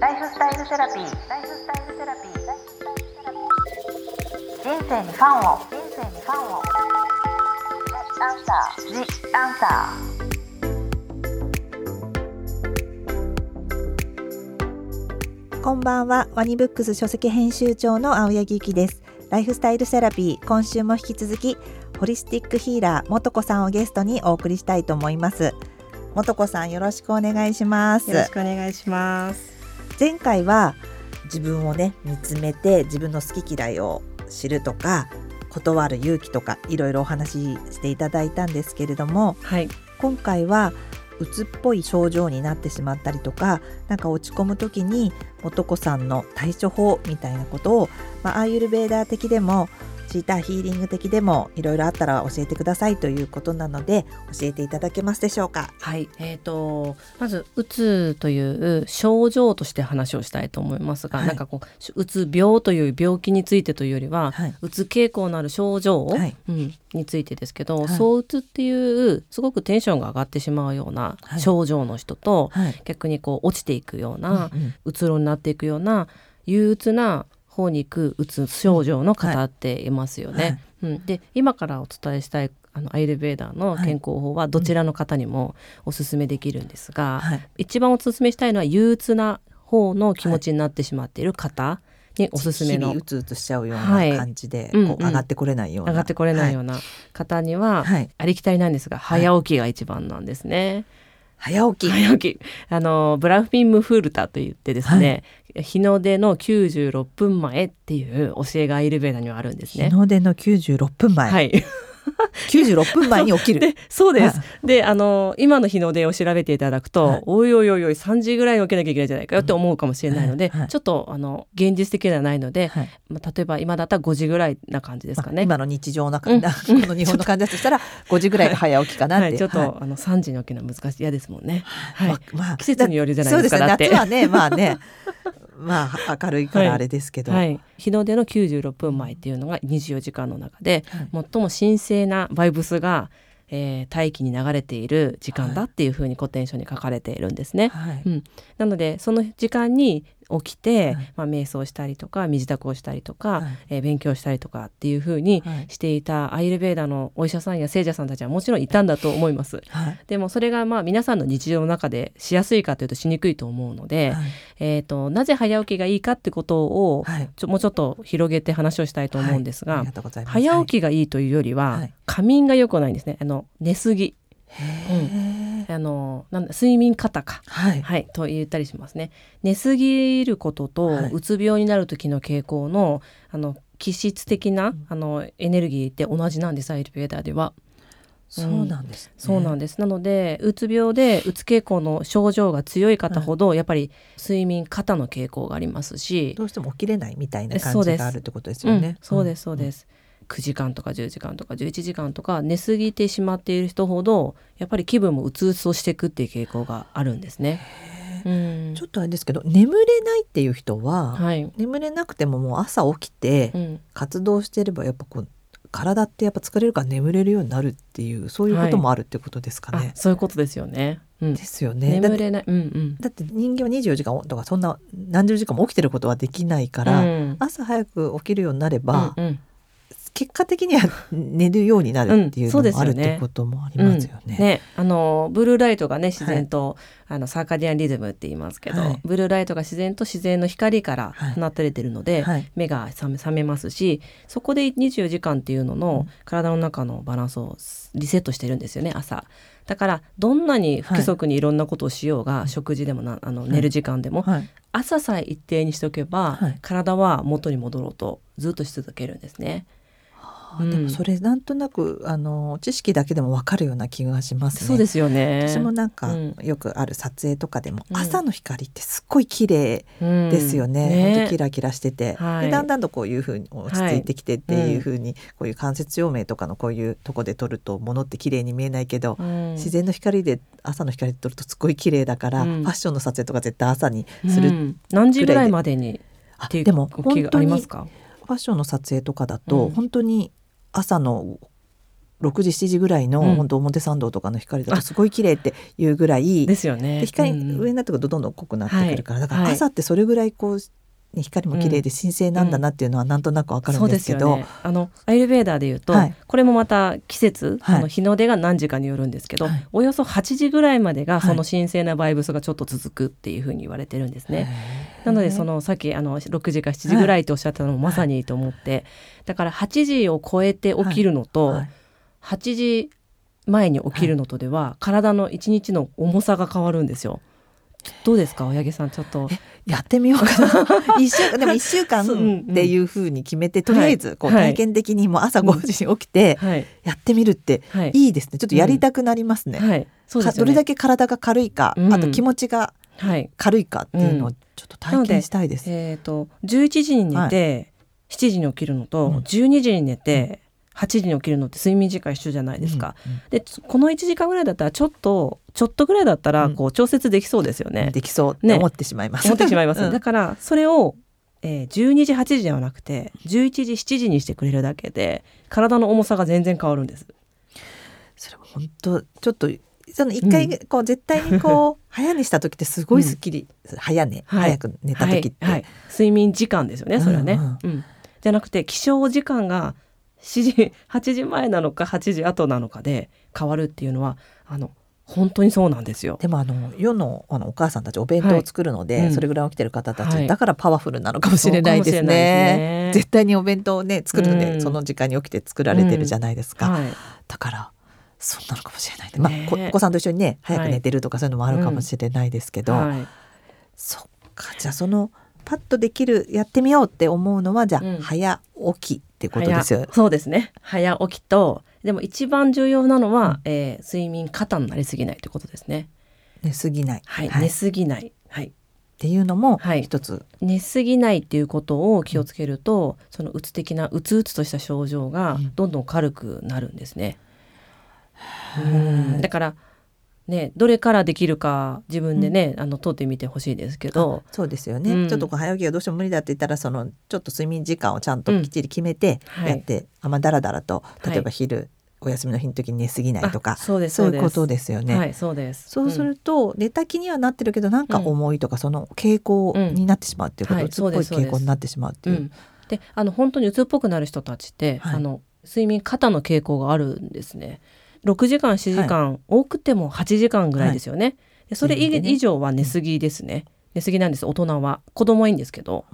ライフスタイルセラピー。ライフスタイルセラピー。人生にファンを。人生にファンを。アンサー。ジアンサこんばんはワニブックス書籍編集長の青柳ゆきですライフスタイルセラピー今週も引き続きホリスティックヒーラーもとこさんをゲストにお送りしたいと思いますもとこさんよろしくお願いしますよろしくお願いします。前回は自分をね見つめて自分の好き嫌いを知るとか断る勇気とかいろいろお話ししていただいたんですけれどもはい、今回はうつっぽい症状になってしまったりとかなんか落ち込む時に男さんの対処法みたいなことを、まあ、アーユルベーダー的でもシーターヒーリング的でもいろいろあったら教えてくださいということなので教えていただけますでしょうか？はい、えっ、とまずうつという症状として話をしたいと思いますが、はい。なんかこううつ病という病気についてというよりは、はい、うつ傾向のある症状、はい。うん、についてですけど、はい。そううつっていうすごくテンションが上がってしまうようなはい。症状の人と、はい。逆にこう落ちていくような、うつろになっていくような憂鬱な方に行くうつ症状の方っていますよね。うん、で今からお伝えしたいあのアイルベーダーの健康法はどちらの方にもおすすめできるんですが、はい。一番おすすめしたいのは憂鬱な方の気持ちになってしまっている方におすすめのうつうつしちゃうようはい。な感じで、上がってこれないような、上がってこれないような方には、はい。ありきたりなんですがはい。早起きが一番なんですね。早起き、早起き。あのブラフィンムフールタといってですね、日の出の96分前っていう教えがアイルベーダにはあるんですね。日の出の96分前、はい、96分前に起きる。でそうです。は。であの今の日の出を調べていただくと、はい。おいおいおいおい3時ぐらいに起きなきゃいけないんじゃないかよって思うかもしれないので、はい。はい。ちょっとあの現実的ではないので、はい。まあ、例えば今だったら5時ぐらいな感じですかね。まあ今の日常の、うん。なこの日本の感じだとしたら 5時ぐらいが早起きかなって、はい、ちょっと、はい。あの3時に起きるのは難しい嫌ですもんね。はい。ままあ季節によるじゃないですかそうだって。ですね夏はね まあね。まあ明るいからあれですけど、はい、日の出の96分前っていうのが24時間の中ではい。最も神聖なバイブスが、えー大気に流れている時間だっていうふうに古典書に書かれているんですね。はい。うん、なのでその時間に起きて、はい。まあ、瞑想したりとか身支度をしたりとか、はい。えー勉強したりとかっていうふうにはい。していたアイルベーダのお医者さんや聖者さんたちはもちろんいたんだと思います。はい。でもそれがまあ皆さんの日常の中でしやすいかというとしにくいと思うので、はい。えー、となぜ早起きがいいかってことをはい。ちょもうちょっと広げて話をしたいと思うんですが、が早起きがいいというよりは、はい。仮眠が良くないんですね。あの寝すぎ。へーあのなんだ睡眠過多か、はい。はい、と言ったりしますね。寝すぎることと、はい。うつ病になる時の傾向のあの気質的なあのエネルギーって同じなんですアイルベーダーでは。そうなんです、ね。そうなんです。なので、うつ病でうつ傾向の症状が強い方ほど、やっぱり睡眠過多の傾向がありますし、どうしても起きれないみたいな感じがあるってことですよね、うん、そうですそうです。す、9時間とか10時間とか11時間とか寝すぎてしまっている人ほどやっぱり気分もうつうつとしていくっていう傾向があるんですね。うんちょっとあれですけど眠れないっていう人は、はい、眠れなくてももう朝起きてうん、活動してればやっぱこう体ってやっぱ疲れるから眠れるようになるっていうそういうこともあるってことですかね。あそういうことですよね。うんで、すよね。眠れない、うんうん。だって人間は24時間とかそんな何十時間も起きてることはできないから、うん朝早く起きるようになれば、うんうん結果的には寝るようになるっていうのもあるってこともありますよね。ね、あのブルーライトがね自然と、あのサーカディアンリズムって言いますけど、はい。ブルーライトが自然と自然の光からはい。放たれてるので、はい。目が覚め覚めますしそこで24時間っていうののうん。体の中のバランスをリセットしてるんですよね朝。だからどんなに不規則にいろんなことをしようが、食事でもなあのい。寝る時間でも、はい。朝さえ一定にしておけば、はい。体は元に戻ろうとずっとし続けるんですね。あでもそれなんとなくあの知識だけでもわかるような気がしますね。そうですよね。私もなんか、うん。よくある撮影とかでも、うん。朝の光ってすっごい綺麗うんですよね。ね。本当キラキラしてて、はい。でだんだんとこういうふうに落ち着いてきてっていうふうに、こういう間接照明とかのこういうとこで撮ると物って綺麗に見えないけど、うん。自然の光で朝の光で撮るとすっごい綺麗だから、うん。ファッションの撮影とか絶対朝にする、うん。何時ぐらいまでにあっていうでも気がありますか？ァッションの撮影とかだと、うん。本当に朝の6時7時ぐらいの、うん。本当表参道とかの光だとすごい綺麗っていうぐらいですよね。で光、うん。うん上になってくるとどんどん濃くなってくるから、はい。だからはい朝ってそれぐらいこう、ね、光も綺麗で神聖なんだなっていうのはなんとなくわかるんですけど、そうですよね、あのアイルベーダーでいうと、はい。これもまた季節、はい。あの日の出が何時かによるんですけど、はい。およそ8時ぐらいまでがはい。その神聖なバイブスがちょっと続くっていうふうに言われてるんですね。なのでそのさっきあの6時か7時ぐらいとおっしゃったのもまさにいいと思って、だから8時を超えて起きるのと、はい。8時前に起きるのとでは、体の1日の重さが変わるんですよ。どうですか親木さんちょっと。やってみようかな。一週間でも1週間っていうふうに決めてとりあえずこうはい。体験的にもう朝5時に起きてはい。やってみるってはい。いいですね。ちょっとやりたくなりますね。はい。そね。かどれだけ体が軽いか、うん。あと気持ちがはい軽いかっていうのをちょっと体験したいです。えっ、と11時に寝て、7時に起きるのと、うん。12時に寝て、8時に起きるのって睡眠時間一緒じゃないですか。うん。うん。でこの1時間ぐらいだったらちょっとちょっとぐらいだったらうん。こう調節できそうですよね。できそうってね。思ってしまいます。思ってしまいます、うん。だからそれを、えー、12時8時ではなくて11時7時にしてくれるだけで体の重さが全然変わるんです。それも本当ちょっとその一回こう絶対にこう 早寝した時ってすごいスッキリ、早寝、はい。早く寝た時って、はい。はい。睡眠時間ですよねそれはね、ううんん。じゃなくて起床時間が7時 8時前なのか8時後なのかで変わるっていうのはあの本当にそうなんですよ。でもあの世のあのお母さんたちお弁当を作るので、はい。うん。それぐらい起きてる方たち、はい。だからパワフルなのかもしれないですね。ね。絶対にお弁当をね作るので、うん。その時間に起きて作られてるじゃないですか。はい。だからそうなのかもしれない、まあお子さんと一緒にね早く寝てるとかそういうのもあるかもしれないですけど、はい。そっかじゃあそのパッとできるやってみようって思うのはじゃあ、うん。早起きってことですよ。早。そうですね。早起きとでも一番重要なのは、えー睡眠過多になりすぎないということですね。寝すぎない、はい、はい。寝すぎない、はい、っていうのもはい。一つ、寝すぎないっていうことを気をつけると、そのうつ的なうつうつとした症状がうん。どんどん軽くなるんですね。へうーん。だからねどれからできるか自分でね、あの通ってみてほしいですけど。あそうですよね、うん。ちょっとこう早起きがどうしても無理だって言ったらそのちょっと睡眠時間をちゃんときっちり決めてはい。やって、あんまだらだらとはい。例えば昼、お休みの日の時に寝すぎないとかあそうですそういうことでですよね。はいそうです。そうすると、寝た気にはなってるけどなんか重いとか、その傾向になってしまうっていうこと、はいうつっぽい傾向になってしまうっていう。うんうん。であの本当にうつっぽくなる人たちって、はい。あの睡眠過多の傾向があるんですね。6時間7時間、多くても8時間ぐらいですよね。でそれ以上は寝すぎですね。寝すぎなんです。大人は。子供はいいんですけど。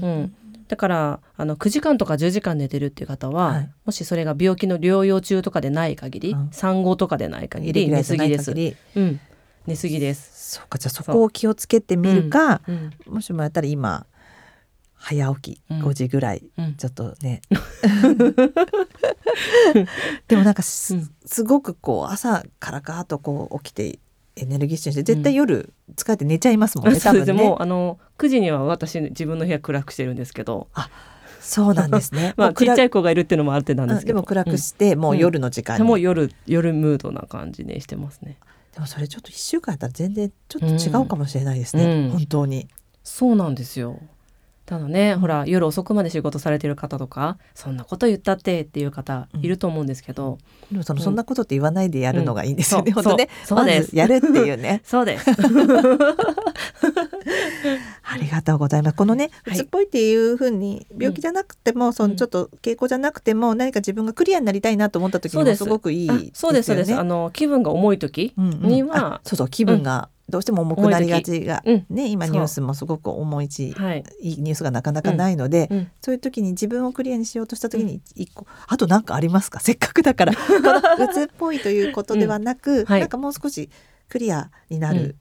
うん。うん。だからあの9時間とか10時間寝てるっていう方は、はい。もしそれが病気の療養中とかでない限り、うん。産後とかでない限り寝すぎです。寝すぎです。そうかじゃあそこを気をつけてみるか、うん。もしもやったら今早起きうん。5時ぐらい、うん。ちょっとね。でもなんかす,、うん。すごくこう朝からガーッとこう起きてエネルギッシュにして絶対夜疲れて寝ちゃいますもんね、そうです。多分ねもうあの9時には私自分の部屋暗くしてるんですけど、そうなんですね。まあちっちゃい子がいるっていうのもあってなんですけど、うんでも暗くして、もう夜の時間に、うん。もう夜夜ムードな感じにしてますね。でもそれちょっと1週間やったら全然ちょっと違うかもしれないですね、うん。本当に。そうなんですよ。ただね、ほら夜遅くまで仕事されてる方とかそんなこと言ったってっていう方いると思うんですけど、でもその、うん。そんなことって言わないでやるのがいいんですよね、うん。本当ね。そう。です。ずやるっていうね。そうです。ありがとうございます。このね、はい。うつっぽいっていうふうに病気じゃなくても、そのちょっと傾向じゃなくても、何か自分がクリアになりたいなと思った時にもすごくいいね。そうですそうです。あの気分が重い時うんうん。にはあ、そうそう気分がどうしても重くなりがちが、うん。ね今ニュースもすごく重いし、はい。いいニュースがなかなかないので、うん。そういう時に自分をクリアにしようとした時に一個、あと何かありますか？せっかくだから。うつっぽいということではなく、はい。なんかもう少しクリアになる、うん。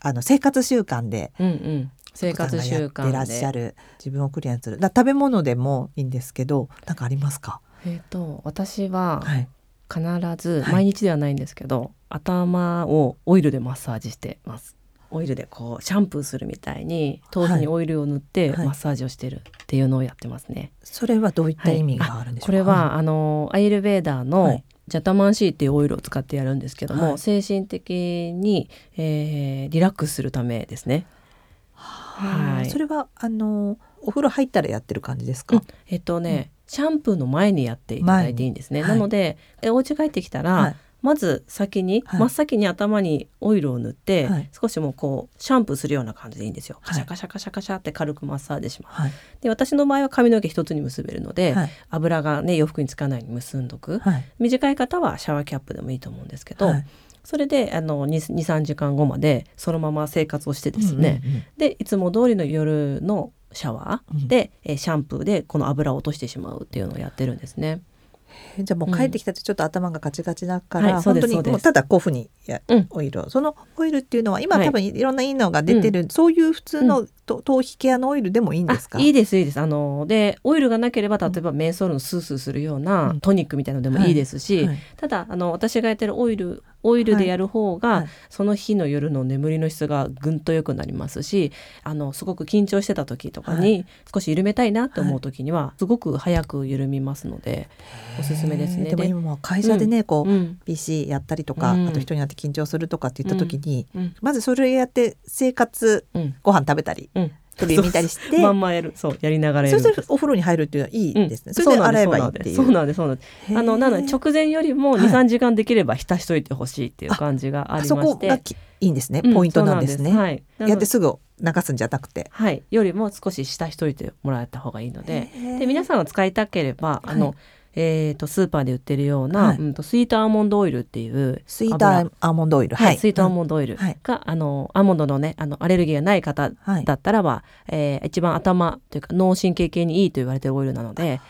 あの生活習慣でうんうん。生活習奥さんがやってらっしゃ慣で。る自分をクリアにする。だ食べ物でもいいんですけどなんかありますか、えっ、と私ははい、必ずはい。毎日ではないんですけど、頭をオイルでマッサージしてます。オイルでこうシャンプーするみたいに頭皮にオイルを塗ってはい。マッサージをしてるっていうのをやってますね。それはどういった意味があるんでしょうか、これは、あのアイルベーダーはのい。ジャタマンシーっていうオイルを使ってやるんですけども、はい。精神的に、えーリラックスするためですね。はい。それはあのお風呂入ったらやってる感じですか、うん。えっとね、シャンプーの前にやっていただいていいんですね。前に。なので、えお家帰ってきたら、はい。まず先に、はい。真っ先に頭にオイルを塗って、はい。少しもうこうシャンプーするような感じでいいんですよ。はい。カシャカシャカシャカシャって軽くマッサージします。はい。で私の場合は髪の毛一つに結べるので、はい。油がね洋服につかないように結んどく。はい。短い方はシャワーキャップでもいいと思うんですけど、はいそれであの23時間後までそのまま生活をしてですね、うんうんうん。でいつも通りの夜のシャワうん。ーで、えーシャンプーでこの油を落としてしまうっていうのをやってるんですね。えじゃあもう帰ってきたとちょっと頭がガチガチだから、はいそう本当にもうただこういうふうにや、うんオイルを。そのオイルっていうのは今はい。多分いろんないいのが出てる、そういう普通のと頭皮ケアのオイルでもいいんですか？あいいですいいです。あのでオイルがなければ例えばメンソールのスースーするようなうん。トニックみたいなのでもいいですし、はい。ただあの私がやってるオイルオイルでやる方が、はい。その日の夜の眠りの質がぐんと良くなりますしあのすごく緊張してた時とかはに少し緩めたいなって思う時には、すごく早く緩みますのでおすすめですね。でも今もう会社でね、こう、うん。PC やったりとか、うん。あと人になって緊張するとかって言った時に、うん。まずそれやって生活うん。ご飯食べたりうんテレビ見たりして。まんまやる。そうやりながらやる。それでお風呂に入るっていうのはいいですね、うん。それで洗えばいいっていう。そうなんです。そうなんですあのなので直前よりもはい。23時間できれば浸しといてほしいっていう感じがありまして。こがきいいんですね、うんポイントなんですね。そうはい。やってすぐ流すんじゃなくて。はい、よりも少し浸しといてもらえた方がいいので。で皆さんが使いたければあの、はいえー、とスーパーで売ってるような、はい。うん、とスイートアーモンドオイルっていうスイートア油。ーモンドオイル。はいスイートアーモンドオイル。はい。が、あのアーモンドのねあのアレルギーがない方はい。だったらば、えー一番頭というか脳神経系にいいと言われてるオイルなので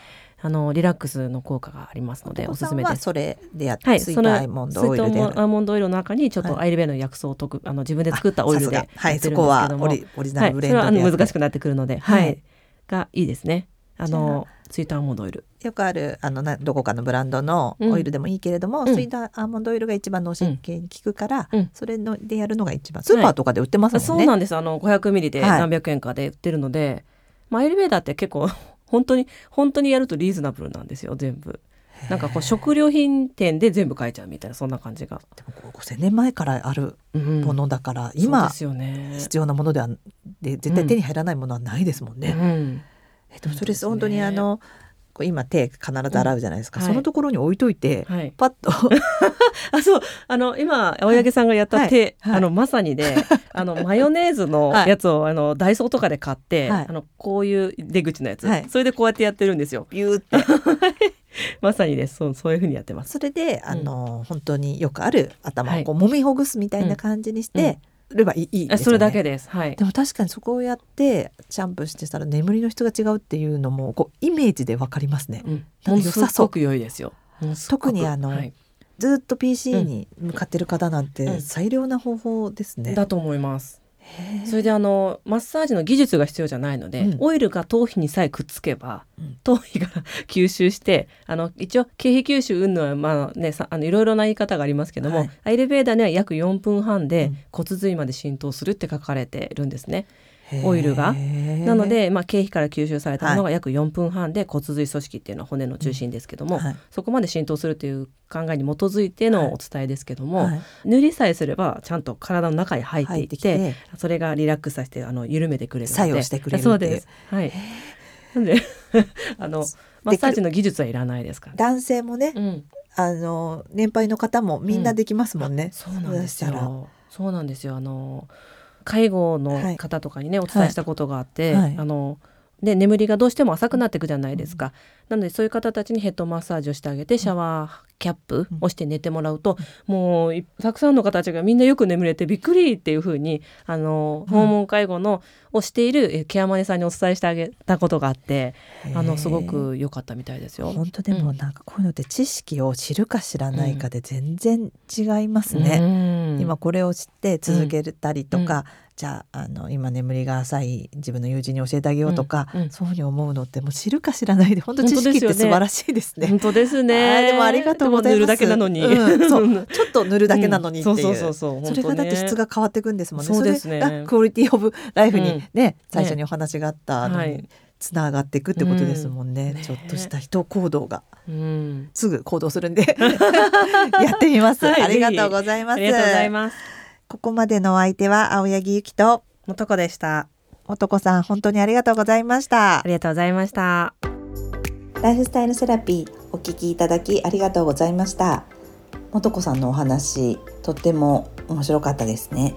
あ。のリラックスの効果がありますのでおすすめです。それでやって、はい、スイートアーモンドオイルで。スイートアーモンドオイルの中にちょっとはい。アイルベーの薬草を溶くあの自分で作ったオイルでやってるんはいですけそこはども、オリオリジナはい、ルブレそれはあンドでやって。の難しくなってくるので、はい、はい。がいいですね。あのスイートアーモンドオイル。よくあるあのなどこかのブランドのオイルでもいいけれども、うんスイートアーモンドオイルが一番脳神経に効くから、うんそれのでやるのが一番スーパーとかで売ってますもんね、そうなんです。あの500ミリではい何百円かで売ってるので、まあアイルベーダーって結構 本当に本当にやるとリーズナブルなんですよ全部。なんかこう食料品店で全部買えちゃうみたいなそんな感じが。でもこう5000年前からあるうんものだから、そう今ですよね。必要なものではで絶対手に入らないものはないですもんね。うんえでもそれそうですね本当にあのこう今手必ず洗うじゃないですか、うんはい。そのところに置いといて、はい。パッと。あそう。あの今青柳さんがやった手、はい。はい。あのまさにで あのマヨネーズのやつを、あのダイソーとかで買って、はい。あのこういう出口のやつ、はい。それでこうやってやってるんですよ。ビューって。まさにです。そうそういうふうにやってます。それであの、本当によくある頭はいをこう揉みほぐすみたいな感じにして、ればいいねあそれだけです。はい。でも確かにそこをやってシャンプーしてたら眠りの質が違うっていうのもこうイメージでわかりますね。うん、良さそうすっごく良いですよ。特にあのはいずっと PC に向かってる方なんてうん最良な方法ですね。だと思います。それであのマッサージの技術が必要じゃないので、うん。オイルが頭皮にさえくっつけば、うん。頭皮が 吸収してあの一応経皮吸収云々はまあねさあのいろいろな言い方がありますけども、はい。アイルベーダーには約4分半でうん。骨髄まで浸透するって書かれてるんですね。オイルが。なので、まあ、経皮から吸収されたものが約4分半で骨髄組織っていうのは骨の中心ですけども、はい。そこまで浸透するという考えに基づいてのお伝えですけども、はい。塗りさえすればちゃんと体の中に入ってい入っってて。それがリラックスさせてあの緩めてくれるので。作用してくれるそうです。はい。なんで あのマッサージの技術はいらないですから、男性もね、うん、あの年配の方もみんなできますもんね。そうなんですよ。そうなんですよ。あの介護の方とかにね、お伝えしたことがあって、はい。あので眠りがどうしても浅くなっていくじゃないですか、なのでそういう方たちにヘッドマッサージをしてあげてシャワーキャップをして寝てもらうと、もういたくさんの方たちがみんなよく眠れてびっくりっていうふうにあのうん。訪問介護のをしているえケアマネさんにお伝えしてあげたことがあってあのすごく良かったみたいですよ。本当でもなんかこういうのって知識を知るか知らないかで全然違いますうね。ん。今これを知って続けたりとか、じゃああの今眠りが浅い自分の友人に教えてあげようとか、うんうんそういうふうに思うのってもう知るか知らないで本当知識って素晴らしいですね。本当ですあね。ーでもありがとうございます。塗るだけなのに。うんそうちょっと塗るだけなのにっていう。んそうそうそうそう。それがだって質が変わっていくんですもんね。そうですねクオリティオブライフにね、うん最初にお話があったのにはいつながっていくってことですもんね。うんねちょっとした人行動がうん。すぐ行動するんで やってみます、はいありがとうございます。ありがとうございます。ここまでのお相手は青柳ゆきともとこでした。元子さん本当にありがとうございました。ありがとうございました。ライフスタイルセラピーお聞きいただきありがとうございました。元子さんのお話とっても面白かったですね。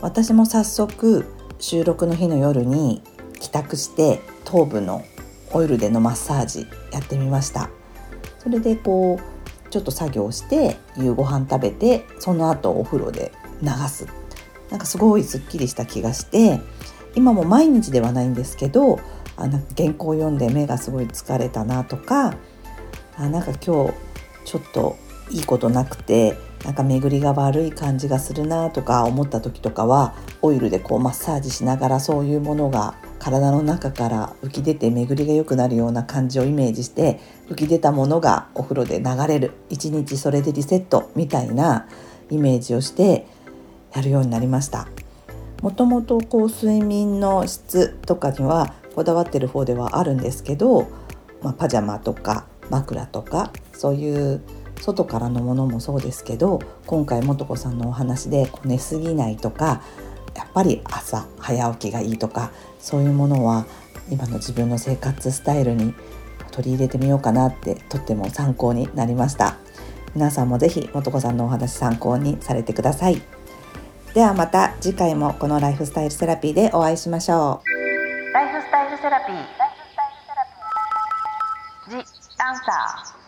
私も早速収録の日の夜に帰宅して頭部のオイルでのマッサージやってみました。それでこうちょっと作業して夕ご飯食べてその後お風呂で流す。なんかすごいすっきりした気がして今も毎日ではないんですけどあなんか原稿を読んで目がすごい疲れたなとかあなんか今日ちょっといいことなくてなんか巡りが悪い感じがするなとか思った時とかはオイルでこうマッサージしながらそういうものが体の中から浮き出て巡りが良くなるような感じをイメージして浮き出たものがお風呂で流れる。一日それでリセットみたいなイメージをしてやるようになりました。もともとこう睡眠の質とかにはこだわってる方ではあるんですけど、まあ、パジャマとか枕とかそういう外からのものもそうですけど今回素子さんのお話で寝すぎないとかやっぱり朝早起きがいいとかそういうものは今の自分の生活スタイルに取り入れてみようかなってとっても参考になりました。皆さんもぜひ素子さんのお話参考にされてください。ではまた次回もこのライフスタイルセラピーでお会いしましょライフスタイルセラピー。ライフスタイルセラピー。ジ・アンサー。